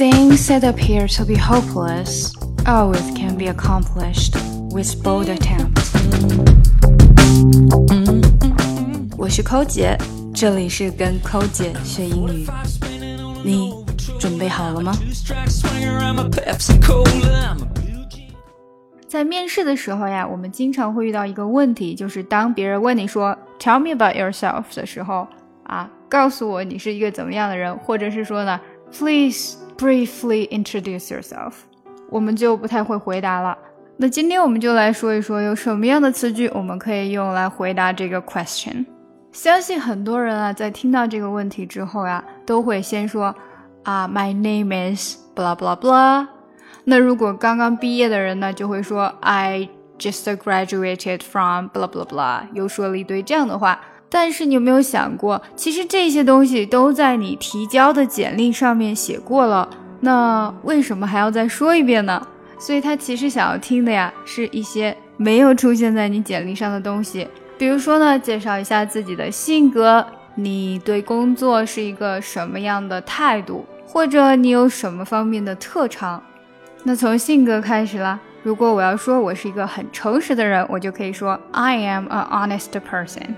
Things that appear to be hopeless always can be accomplished with bold attempts 我是抠姐，这里是跟抠姐学英语。你准备好了吗？在面试的时候呀，我们经常会遇到一个问题，就是当别人问你说 “Tell me about yourself” 的时候，啊，告诉我你是一个怎么样的人，或者是说呢，“Please briefly introduce yourself”，我们就不太会回答了。那今天我们就来说一说，有什么样的词句我们可以用来回答这个 question。相信很多人啊，在听到这个问题之后呀，都会先说啊，“My name is blah blah blah”。那如果刚刚毕业的人呢，就会说 I just graduated from blah blah blah，又说了一堆这样的话。但是你有没有想过，其实这些东西都在你提交的简历上面写过了，那为什么还要再说一遍呢？所以他其实想要听的呀，是一些没有出现在你简历上的东西，比如说呢，介绍一下自己的性格，你对工作是一个什么样的态度，或者你有什么方面的特长。那从性格开始啦。如果我要说我是一个很诚实的人，我就可以说 I am a honest person.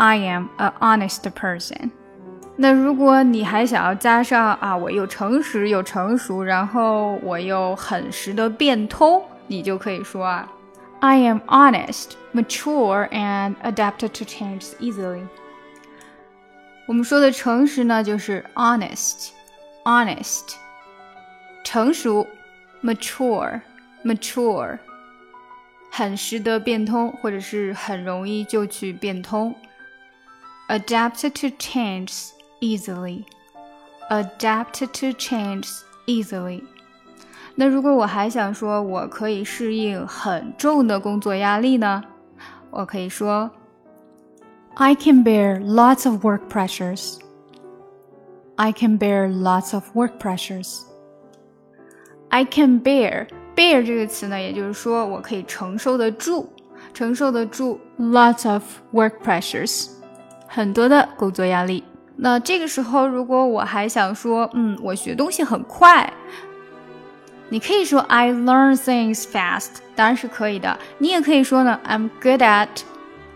I am a honest person. 那如果你还想要加上啊，我又诚实又成熟，然后我又很识得变通，你就可以说啊，I am honest, mature, and adapted to change easily. 我们说的诚实呢，就是 honest, honest，成熟。mature mature 很识得变通，或者是很容易就去变通。 adapted to change easily adapted to change easily。那如果我还想说我可以适应很重的工作压力呢？我可以说 I can bear lots of work pressures. I can bear lots of work pressures. I can bear bear 这个词呢，也就是说我可以承受得住，承受得住 lots of work pressures， 很多的工作压力。那这个时候，如果我还想说，嗯，我学东西很快，你可以说 I learn things fast，当然是可以的。你也可以说呢，I'm good at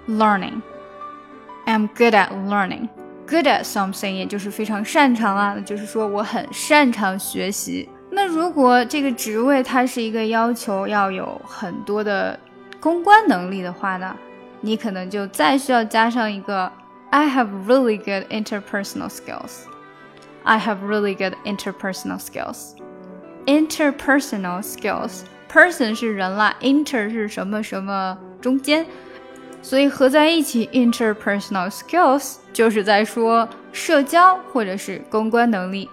learning，I'm good at learning。Good at something，也就是非常擅长啊，就是说我很擅长学习。那如果这个职位它是一个要求要有很多的公关能力的话呢，你可能就再需要加上一个 I have really good interpersonal skills. I have really good interpersonal skills. Interpersonal skills. Person 是人啦，inter 是什么什么中间，所以合在一起 interpersonal skills 就是在说社交或者是公关能力。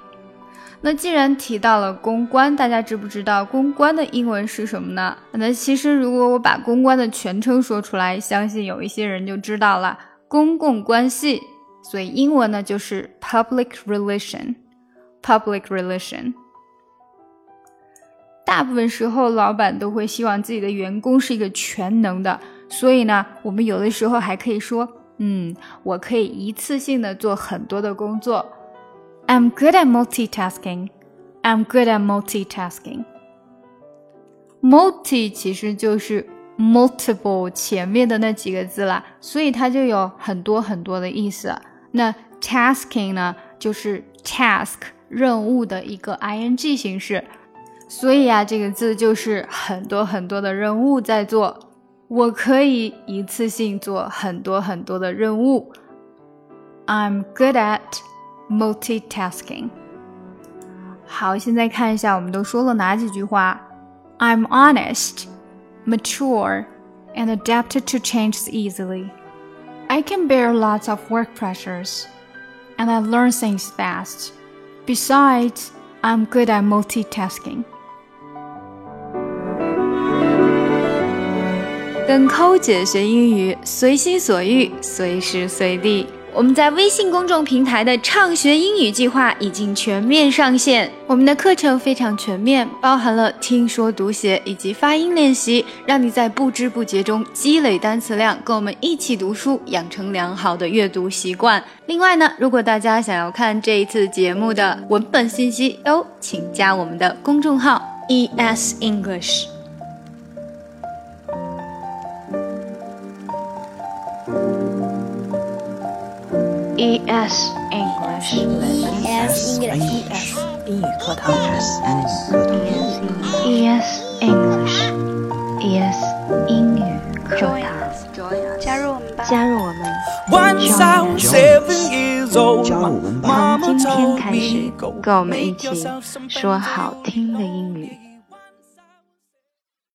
那既然提到了公关，大家知不知道公关的英文是什么呢？那其实如果我把公关的全称说出来，相信有一些人就知道了，公共关系。所以英文呢就是 public relation。public relation。大部分时候，老板都会希望自己的员工是一个全能的，所以呢，我们有的时候还可以说，嗯，我可以一次性的做很多的工作。I'm good at multitasking. I'm good at multitasking. Multi 其实就是 multiple 前面的那几个字啦，所以它就有很多很多的意思。那 tasking 呢，就是 task 任务的一个 ing 形式，所以啊，这个字就是很多很多的任务在做。我可以一次性做很多很多的任务。I'm good at multitasking。好，现在看一下我们都说了哪几句话。I'm honest, mature, and adapted to changes easily. I can bear lots of work pressures, and I learn things fast. Besides, I'm good at multitasking. 跟抠姐学英语，随心所欲，随时随地。 我们在微信公众平台的畅学英语计划已经全面上线。我们的课程非常全面，包含了听说读写以及发音练习，让你在不知不觉中积累单词量，跟我们一起读书，养成良好的阅读习惯。另外呢，如果大家想要看这一次节目的文本信息哦，请加我们的公众号 ES English。ES English ES English 英语课堂 ES English ES 英语课堂，加入我们吧！加入我们。Once I was seven years old, 加入我们吧 Mama 从今天开始跟我们一起说好听的英语。